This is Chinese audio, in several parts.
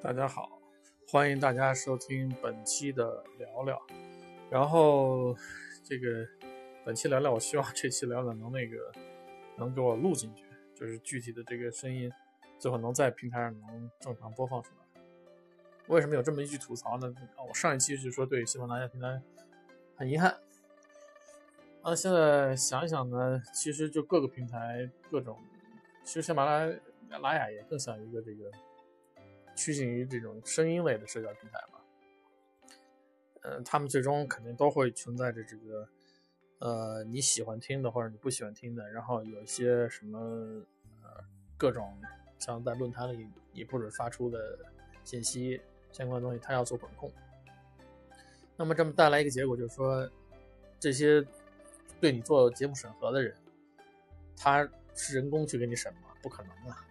大家好，欢迎大家收听本期的聊聊。然后这个本期聊聊，我希望这期聊聊能那个 能给我录进去，就是具体的这个声音，最后能在平台上能正常播放出来。为什么有这么一句吐槽呢？我上一期就说对喜马拉雅平台很遗憾。啊，现在想一想呢，其实就各个平台各种，其实喜马拉拉雅也更像一个这个。趋近于这种声音类的社交平台嘛，嗯，他们最终肯定都会存在着这个，呃，你喜欢听的或者你不喜欢听的，然后有一些什么呃各种像在论坛里你不准发出的信息相关东西，他要做管控。那么这么带来一个结果就是说，这些对你做节目审核的人，他是人工去给你审吗？不可能啊。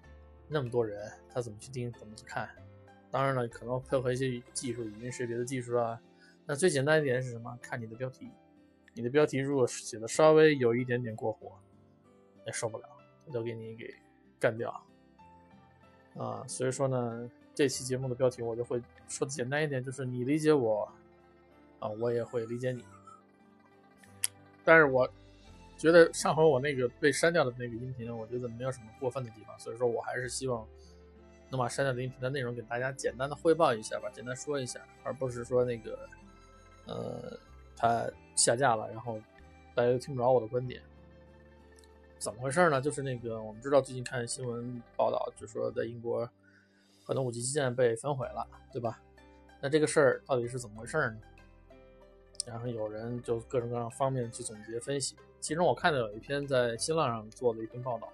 那么多人，他怎么去盯，怎么去看？当然了，可能配合一些技术，语音识别的技术啊。那最简单一点是什么？看你的标题，你的标题如果写的稍微有一点点过火，也受不了，就给你给干掉。啊，所以说呢，这期节目的标题我就会说的简单一点，就是你理解我，啊，我也会理解你。但是我。觉得上回我那个被删掉的那个音频，我觉得没有什么过分的地方，所以说我还是希望能把删掉的音频的内容给大家简单的汇报一下吧，简单说一下，而不是说那个呃它下架了，然后大家又听不着我的观点，怎么回事呢？就是那个我们知道最近看新闻报道，就说在英国很多五 G 基建被焚毁了，对吧？那这个事儿到底是怎么回事呢？然后有人就各种各样方面去总结分析。其中我看到有一篇在新浪上做的一篇报道，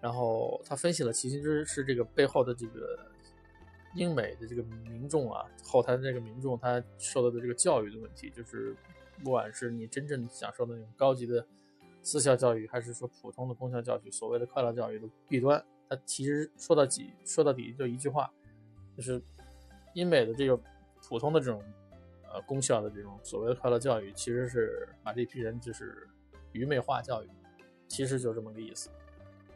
然后他分析了其实是这个背后的这个英美的这个民众啊，后台的这个民众他受到的这个教育的问题，就是不管是你真正享受的那种高级的私校教育，还是说普通的公校教育，所谓的快乐教育的弊端，它其实说到底说到底就一句话，就是英美的这个普通的这种呃公校的这种所谓的快乐教育，其实是把这批人就是。愚昧化教育，其实就这么个意思。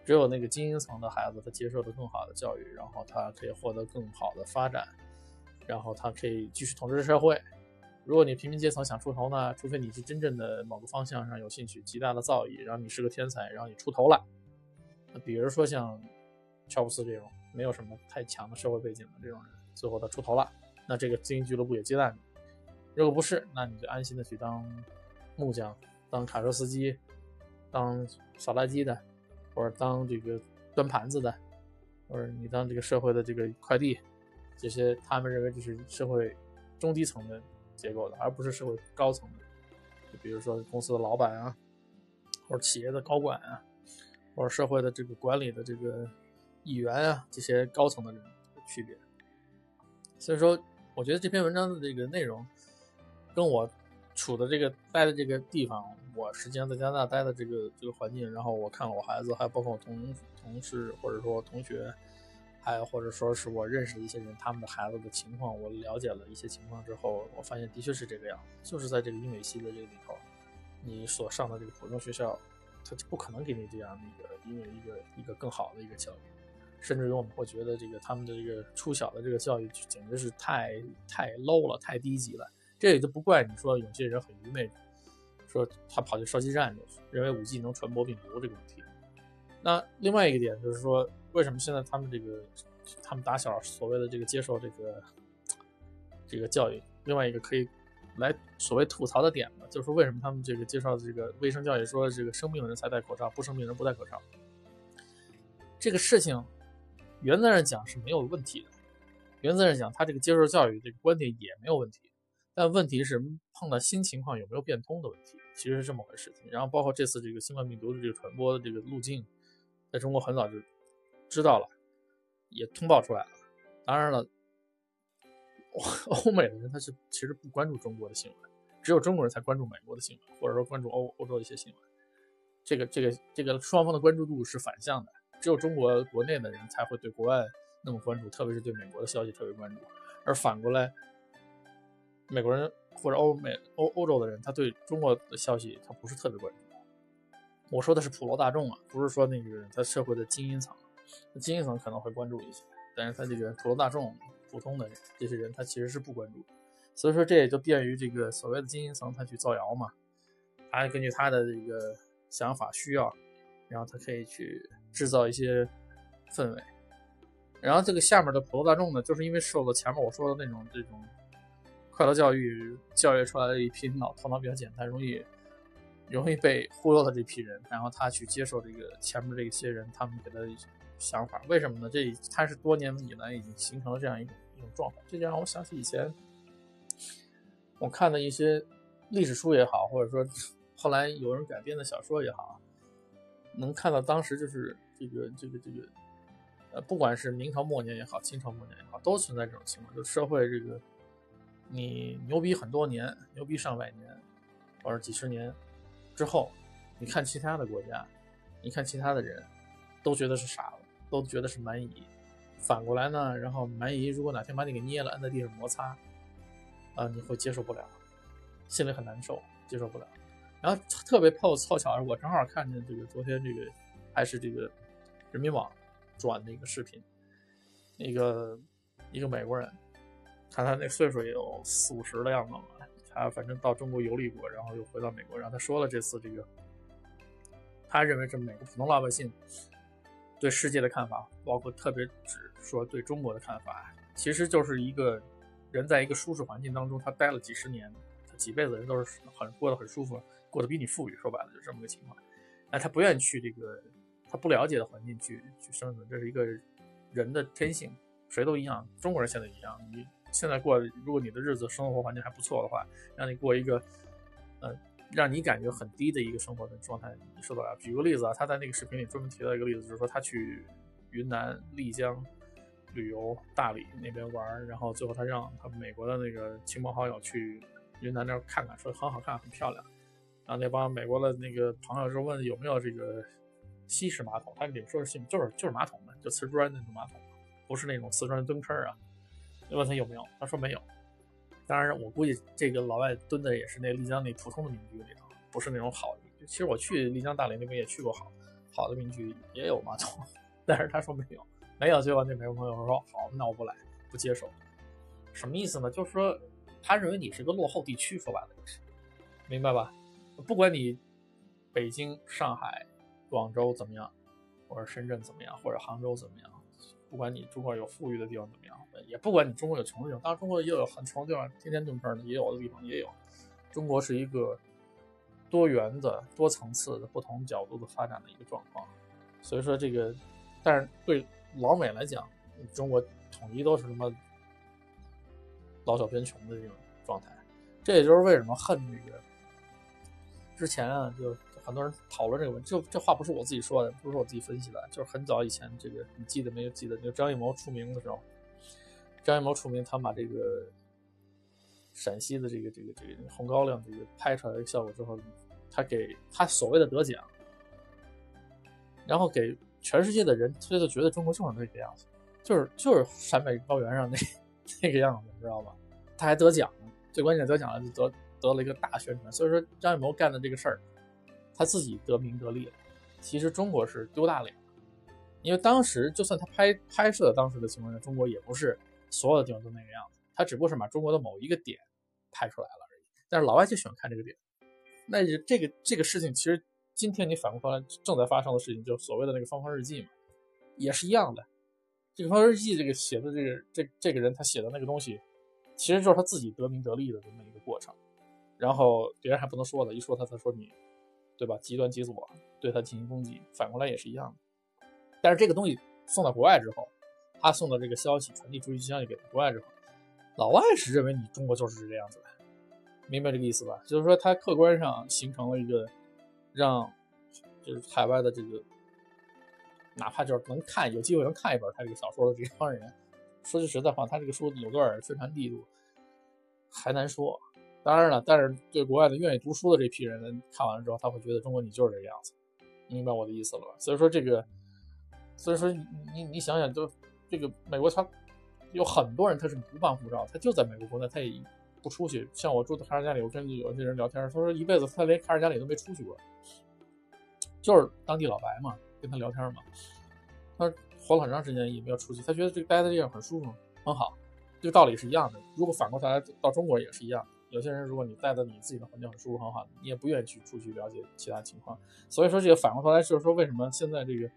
只有那个精英层的孩子，他接受的更好的教育，然后他可以获得更好的发展，然后他可以继续统治社会。如果你平民阶层想出头呢，除非你是真正的某个方向上有兴趣，极大的造诣，然后你是个天才，然后你出头了。比如说像乔布斯这种没有什么太强的社会背景的这种人，最后他出头了，那这个精英俱乐部也接纳你。如果不是，那你就安心的去当木匠。当卡车司机，当扫垃圾的，或者当这个端盘子的，或者你当这个社会的这个快递，这些他们认为就是社会中低层的结构的，而不是社会高层的。就比如说公司的老板啊，或者企业的高管啊，或者社会的这个管理的这个议员啊，这些高层的人的区别。所以说，我觉得这篇文章的这个内容跟我。处的这个待的这个地方，我实际上在加拿大待的这个这个环境，然后我看我孩子，还有包括我同同事或者说同学，还有或者说是我认识的一些人，他们的孩子的情况，我了解了一些情况之后，我发现的确是这个样子，就是在这个英美系的这个里头，你所上的这个普通学校，他就不可能给你这样的一个因为一个一个更好的一个教育，甚至于我们会觉得这个他们的这个初小的这个教育简直是太太 low 了，太低级了。这也就不怪你说有些人很愚昧，说他跑去烧鸡站去，认为五 G 能传播病毒这个问题。那另外一个点就是说，为什么现在他们这个他们打小所谓的这个接受这个这个教育？另外一个可以来所谓吐槽的点呢，就是说为什么他们这个介绍的这个卫生教育说这个生病人才戴口罩，不生病人不戴口罩？这个事情原则上讲是没有问题的，原则上讲他这个接受教育这个观点也没有问题。但问题是碰到新情况有没有变通的问题，其实是这么回事。情。然后包括这次这个新冠病毒的这个传播的这个路径，在中国很早就知道了，也通报出来了。当然了，欧 美的人他是其实不关注中国的新闻，只有中国人才关注美国的新闻，或者说关注欧欧洲的一些新闻。这个这个这个双方的关注度是反向的，只有中国国内的人才会对国外那么关注，特别是对美国的消息特别关注，而反过来。美国人或者欧美欧欧洲的人，他对中国的消息他不是特别关注。我说的是普罗大众啊，不是说那个他社会的精英层，精英层可能会关注一些。但是他这个普罗大众、普通的这些人，他其实是不关注，所以说这也就便于这个所谓的精英层他去造谣嘛，他根据他的这个想法需要，然后他可以去制造一些氛围，然后这个下面的普罗大众呢，就是因为受了前面我说的那种这种快乐教育教育出来的一批脑头脑比较简单、容易。容易被忽悠的这批人，然后他去接受这个前面这些人他们给他的想法，为什么呢？这他是多年以来已经形成了这样一种一种状态，这就让我想起以前我看的一些历史书也好，或者说后来有人改编的小说也好，能看到当时就是这个这个这个呃，不管是明朝末年也好，清朝末年也好，都存在这种情况，就社会这个你牛逼很多年，牛逼上百年或者几十年。之后，你看其他的国家，你看其他的人，都觉得是傻子，都觉得是蛮夷。反过来呢，然后蛮夷如果哪天把你给捏了，按在地上摩擦，啊，你会接受不了，心里很难受，接受不了。然后特别凑凑巧，我正好看见这个昨天这个还是这个人民网转的一个视频，一个一个美国人，看他那岁数也有四五十的样子了。他反正到中国游历过，然后又回到美国，然后他说了这次这个，他认为这美国普通老百姓对世界的看法，包括特别指说对中国的看法，其实就是一个人在一个舒适环境当中，他待了几十年，他几辈子人都是很过得很舒服，过得比你富裕，说白了就这么个情况。那他不愿意去这个他不了解的环境去去生存，这是一个人的天性，谁都一样，中国人现在一样，你。现在过，如果你的日子生活环境还不错的话，让你过一个，呃，让你感觉很低的一个生活的状态，你受得了？举个例子啊，他在那个视频里专门提到一个例子，就是说他去云南丽江旅游，大理那边玩，然后最后他让他美国的那个亲朋好友去云南那儿看看，说很好看，很漂亮。然后那帮美国的那个朋友就问有没有这个西式马桶，他里面说是西，就是就是马桶的，就瓷砖那种马桶，不是那种瓷砖蹲坑啊。问他有没有，他说没有。当然，我估计这个老外蹲的也是那丽江那普通的民居里头，不是那种好的。其实我去丽江、大理那边也去过好好的民居，也有马桶，但是他说没有，没有。最后那美国朋友说好，那我不来，不接受。什么意思呢？就是说他认为你是个落后地区，说白了就是，明白吧？不管你北京、上海、广州怎么样，或者深圳怎么样，或者杭州怎么样。不管你中国有富裕的地方怎么样，也不管你中国有穷的地方，当然中国也有很穷的地方，天天蹲坑的也有的地方也有。中国是一个多元的、多层次的、不同角度的发展的一个状况。所以说这个，但是对老美来讲，中国统一都是什么老小偏穷的这种状态。这也就是为什么恨这个之前啊，就。很多人讨论这个问题，就这话不是我自己说的，不是我自己分析的，就是很早以前这个，你记得没有？记得就张艺谋出名的时候，张艺谋出名，他把这个陕西的这个这个这个红高粱这个拍出来的效果之后，他给他所谓的得奖，然后给全世界的人，他就觉得中国就是那个样子，就是就是陕北高原上那那个样子，你知道吗？他还得奖，最关键得奖了，就得得了一个大宣传。所以说张艺谋干的这个事儿。他自己得名得利了，其实中国是丢大脸了，因为当时就算他拍拍摄当时的情况下，中国也不是所有的地方都那个样子，他只不过是把中国的某一个点拍出来了而已。但是老外就喜欢看这个点，那这个这个事情其实今天你反过来正在发生的事情，就所谓的那个芳芳日记嘛，也是一样的。这个芳芳日记这个写的这个这这个人他写的那个东西，其实就是他自己得名得利的这么一个过程，然后别人还不能说的，一说他他说你。对吧？极端极左对他进行攻击，反过来也是一样的。但是这个东西送到国外之后，他送的这个消息传递出去消息给国外之后，老外是认为你中国就是这个样子的，明白这个意思吧？就是说他客观上形成了一个让就是海外的这个，哪怕就是能看有机会能看一本他这个小说的这帮人，说句实在话，他这个书有段宣传力度还难说。当然了，但是对国外的愿意读书的这批人看完了之后，他会觉得中国你就是这个样子，明白我的意思了吧？所以说这个，所以说你你想想，就这个美国，他有很多人他是不办护照，他就在美国国内，他也不出去。像我住在卡尔加里，我跟有些人聊天，他说一辈子他连卡尔加里都没出去过，就是当地老白嘛，跟他聊天嘛，他活了很长时间也没有出去，他觉得这待在这样很舒服，很好。这个道理是一样的。如果反过头来到中国也是一样。有些人，如果你待在你自己的环境很舒服很好，你也不愿意去出去了解其他情况。所以说，这个反过头来就是说，为什么现在这个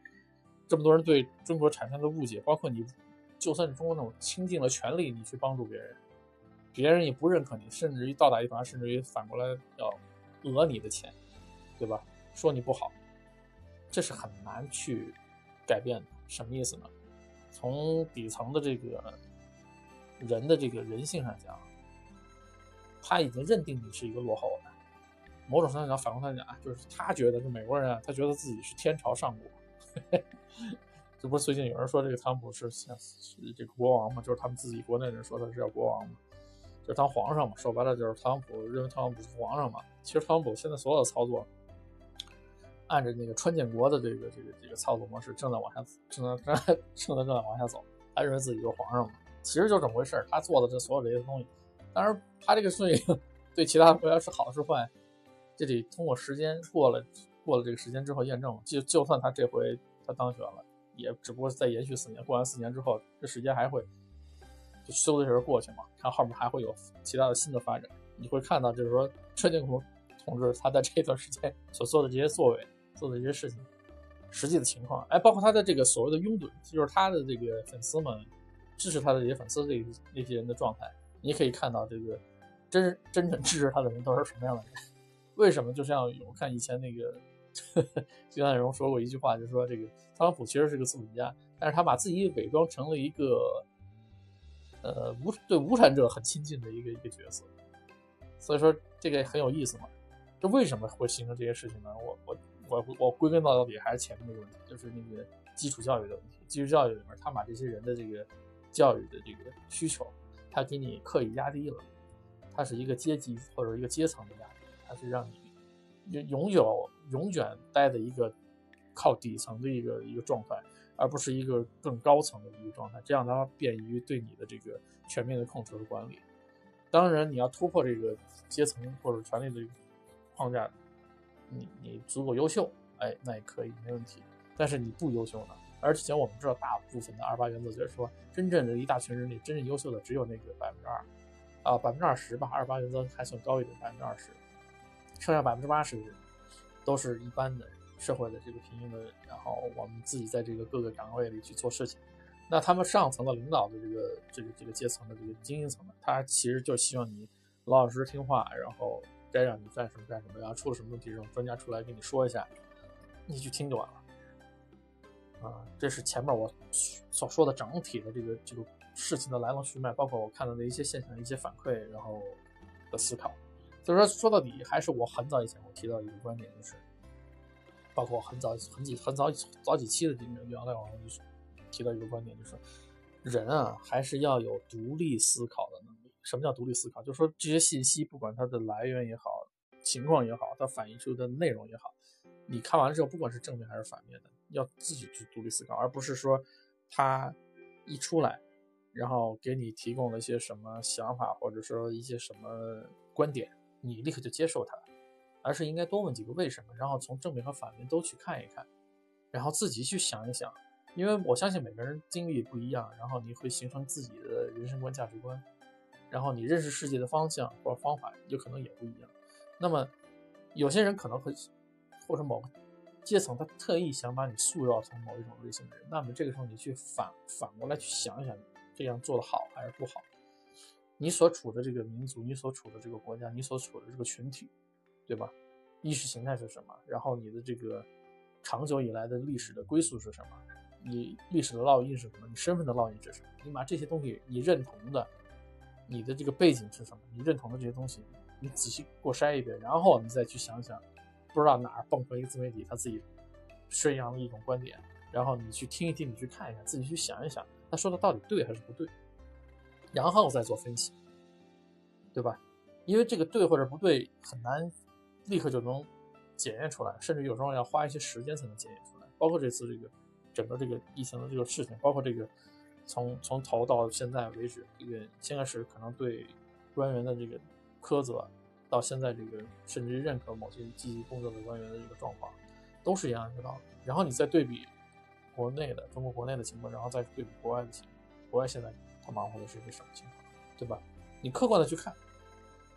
这么多人对中国产生的误解，包括你，就算是中国那种倾尽了全力你去帮助别人，别人也不认可你，甚至于倒打一耙，甚至于反过来要讹你的钱，对吧？说你不好，这是很难去改变的。什么意思呢？从底层的这个人的这个人性上讲。他已经认定你是一个落后的，某种程度讲，反过来讲啊，就是他觉得这美国人啊，他觉得自己是天朝上国。这不是最近有人说这个特朗普是像是这个国王嘛？就是他们自己国内人说他是叫国王嘛，就是当皇上嘛。说白了就是特朗普认为特朗普是皇上嘛。其实特朗普现在所有的操作，按照那个川建国的这个这个这个操作模式，正在往下正在正在正在正在往下走。他认为自己就是皇上嘛。其实就这么回事他做的这所有这些东西。当然，他这个税对其他国家是好是坏，这得通过时间过了过了这个时间之后验证。就就算他这回他当选了，也只不过是再延续四年，过完四年之后，这时间还会就嗖的一下过去嘛。看后面还会有其他的新的发展，你会看到就是说车建国同志他在这段时间所做的这些作为，做的这些事情，实际的情况，哎，包括他的这个所谓的拥趸，就是他的这个粉丝们支持他的这些粉丝这那些人的状态。你可以看到这个真真正支持他的人都是什么样的人？为什么？就像我看以前那个金大荣说过一句话，就是说这个特朗普其实是个资本家，但是他把自己伪装成了一个呃无对无产者很亲近的一个一个角色。所以说这个很有意思嘛。这为什么会形成这些事情呢？我我我我归根到底还是前面那个问题，就是那个基础教育的问题。基础教育里面，他把这些人的这个教育的这个需求。他给你刻意压低了，它是一个阶级或者一个阶层的压力，它是让你永久永远待在一个靠底层的一个一个状态，而不是一个更高层的一个状态，这样它便于对你的这个全面的控制和管理。当然，你要突破这个阶层或者权力的框架，你你足够优秀，哎，那也可以没问题。但是你不优秀呢？而且我们知道，大部分的二八原则就是说，真正的一大群人里，真正优秀的只有那个百分之二，啊，百分之二十吧。二八原则还算高一点，百分之二十，剩下百分之八十的人都是一般的社会的这个平庸的。然后我们自己在这个各个岗位里去做事情，那他们上层的领导的这个这个这个阶层的这个精英层呢，他其实就希望你老老实实听话，然后该让你干什么干什么，然后出了什么问题，让专家出来跟你说一下，你去听就完了。啊，这是前面我所说的整体的这个这个事情的来龙去脉，包括我看到的一些现象、一些反馈，然后的思考。所以说，说到底还是我很早以前我提到一个观点，就是包括很早很几很早早几期的这个聊聊，就是提到一个观点，就是人啊，还是要有独立思考的能力。什么叫独立思考？就是说这些信息，不管它的来源也好，情况也好，它反映出的内容也好，你看完之后，不管是正面还是反面的。要自己去独立思考，而不是说他一出来，然后给你提供了一些什么想法，或者说一些什么观点，你立刻就接受它，而是应该多问几个为什么，然后从正面和反面都去看一看，然后自己去想一想，因为我相信每个人经历不一样，然后你会形成自己的人生观、价值观，然后你认识世界的方向或者方法有可能也不一样。那么有些人可能会或者某个。阶层他特意想把你塑造成某一种类型的人，那么这个时候你去反反过来去想一想，这样做的好还是不好？你所处的这个民族，你所处的这个国家，你所处的这个群体，对吧？意识形态是什么？然后你的这个长久以来的历史的归宿是什么？你历史的烙印是什么？你身份的烙印是什么？你把这些东西你认同的，你的这个背景是什么？你认同的这些东西，你仔细过筛一遍，然后你再去想想。不知道哪儿蹦出一个自媒体，他自己宣扬的一种观点，然后你去听一听，你去看一看，自己去想一想，他说的到底对还是不对，然后再做分析，对吧？因为这个对或者不对很难立刻就能检验出来，甚至有时候要花一些时间才能检验出来。包括这次这个整个这个疫情的这个事情，包括这个从从头到现在为止，这个先开始可能对官员的这个苛责。到现在，这个甚至认可某些积极工作的官员的这个状况，都是一样的道理。然后你再对比国内的中国国内的情况，然后再对比国外的情况，国外现在他忙活的是一个什么情况，对吧？你客观的去看，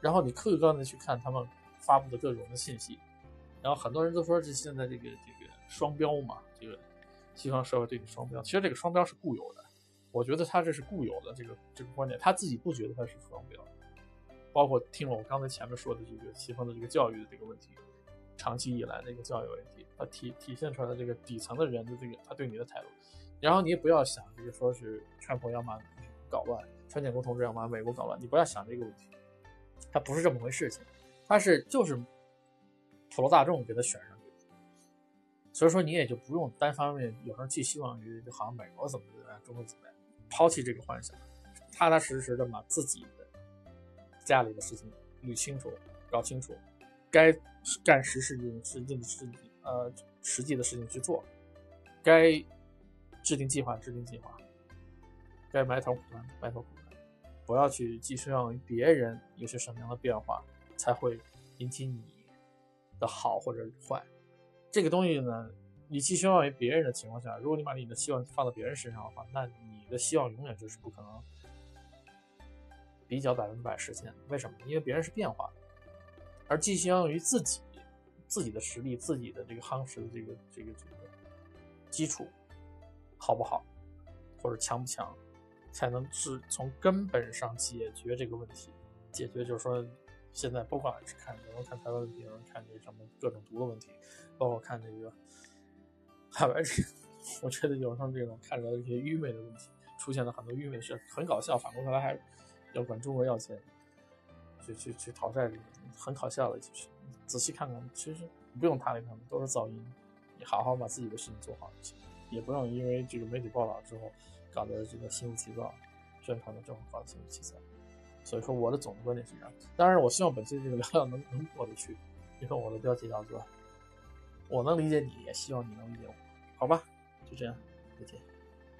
然后你客观的去看他们发布的各种的信息，然后很多人都说这现在这个这个双标嘛，这个西方社会对你双标，其实这个双标是固有的，我觉得他这是固有的这个这个观点，他自己不觉得他是双标，包括听了我刚才前面说的这个西方的这个教育的这个问题。长期以来的一个教育问题，它体体现出来的这个底层的人的这个他对你的态度，然后你也不要想就是说是川普要把搞乱，川建国同志要把美国搞乱，你不要想这个问题，他不是这么回事情，他是就是普罗大众给他选上去的，所以说你也就不用单方面有时候寄希望于就好像美国怎么怎么样，中国怎么样，抛弃这个幻想，踏踏实实的把自己的家里的事情捋清楚、搞清楚。该干实事的实际的事情，呃，实际的事情去做；该制定计划，制定计划；该埋头苦干，埋头苦干。不要去寄希望于别人有些什么样的变化才会引起你的好或者坏。这个东西呢，你寄希望于别人的情况下，如果你把你的希望放到别人身上的话，那你的希望永远就是不可能比较百分百实现。为什么？因为别人是变化的。而寄希望于自己，自己的实力，自己的这个夯实的这个这个这个基础好不好，或者强不强，才能是从根本上解决这个问题。解决就是说，现在不管是看有人看台湾问题，看这什么各种毒的问题，包括看这个海外这，我觉得有时候这种看着一些愚昧的问题，出现了很多愚昧事，很搞笑。反过头来还要管中国要钱。去去去讨债，很搞笑的。其实仔细看看，其实不用搭理他们，都是噪音。你好好把自己的事情做好就行，也不用因为这个媒体报道之后搞得这个心浮气躁，宣传的这么搞得心浮气躁。所以说，我的总的观点是这样。当然，我希望本期这个聊聊能能过得去，因为我的标题叫做“我能理解你，也希望你能理解我”。好吧，就这样，再见。